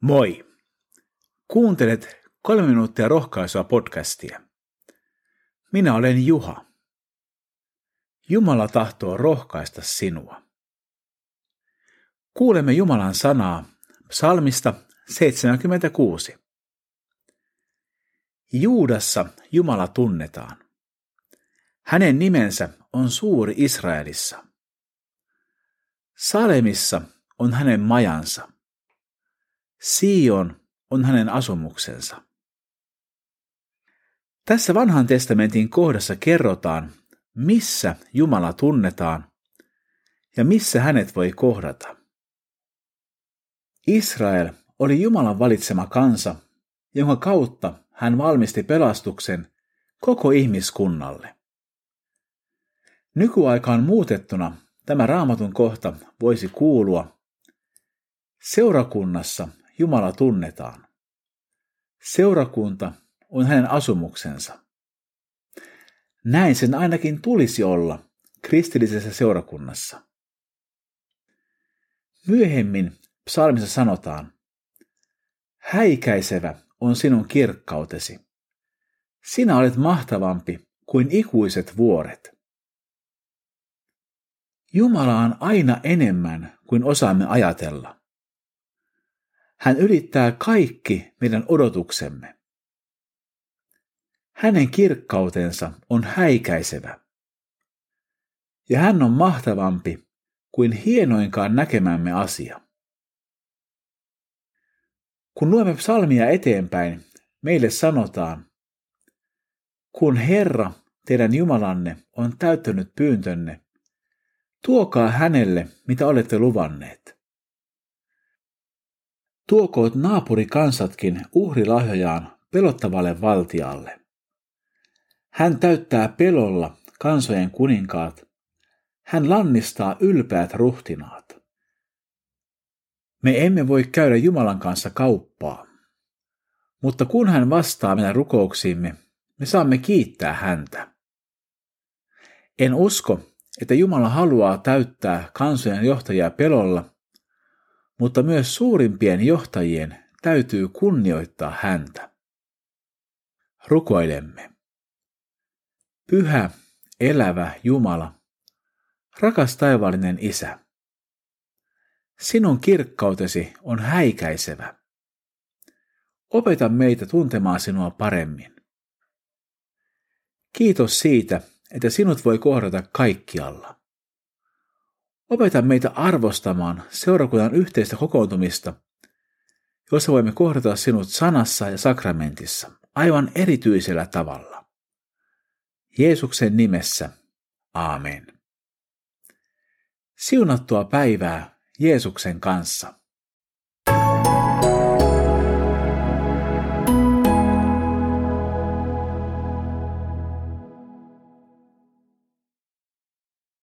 Moi! Kuuntelet kolme minuuttia rohkaisua podcastia. Minä olen Juha. Jumala tahtoo rohkaista sinua. Kuulemme Jumalan sanaa psalmista 76. Juudassa Jumala tunnetaan. Hänen nimensä on suuri Israelissa. Salemissa on hänen majansa. Sion on hänen asumuksensa. Tässä vanhan testamentin kohdassa kerrotaan, missä Jumala tunnetaan ja missä hänet voi kohdata. Israel oli Jumalan valitsema kansa, jonka kautta hän valmisti pelastuksen koko ihmiskunnalle. Nykyaikaan muutettuna tämä raamatun kohta voisi kuulua Seurakunnassa Jumala tunnetaan. Seurakunta on hänen asumuksensa. Näin sen ainakin tulisi olla kristillisessä seurakunnassa. Myöhemmin psalmissa sanotaan, Häikäisevä on sinun kirkkautesi. Sinä olet mahtavampi kuin ikuiset vuoret. Jumala on aina enemmän kuin osaamme ajatella. Hän ylittää kaikki meidän odotuksemme. Hänen kirkkautensa on häikäisevä. Ja hän on mahtavampi kuin hienoinkaan näkemämme asia. Kun luemme psalmia eteenpäin, meille sanotaan, kun Herra, teidän Jumalanne, on täyttänyt pyyntönne, tuokaa hänelle, mitä olette luvanneet. Tuokoot naapurikansatkin uhrilahjojaan pelottavalle valtialle. Hän täyttää pelolla kansojen kuninkaat. Hän lannistaa ylpeät ruhtinaat. Me emme voi käydä Jumalan kanssa kauppaa. Mutta kun hän vastaa meidän rukouksiimme, me saamme kiittää häntä. En usko, että Jumala haluaa täyttää kansojen johtajia pelolla mutta myös suurimpien johtajien täytyy kunnioittaa häntä. Rukoilemme. Pyhä, elävä Jumala, rakas taivaallinen Isä, sinun kirkkautesi on häikäisevä. Opeta meitä tuntemaan sinua paremmin. Kiitos siitä, että sinut voi kohdata kaikkialla. Opeta meitä arvostamaan seurakunnan yhteistä kokoontumista, jossa voimme kohdata sinut sanassa ja sakramentissa aivan erityisellä tavalla. Jeesuksen nimessä, aamen. Siunattua päivää Jeesuksen kanssa.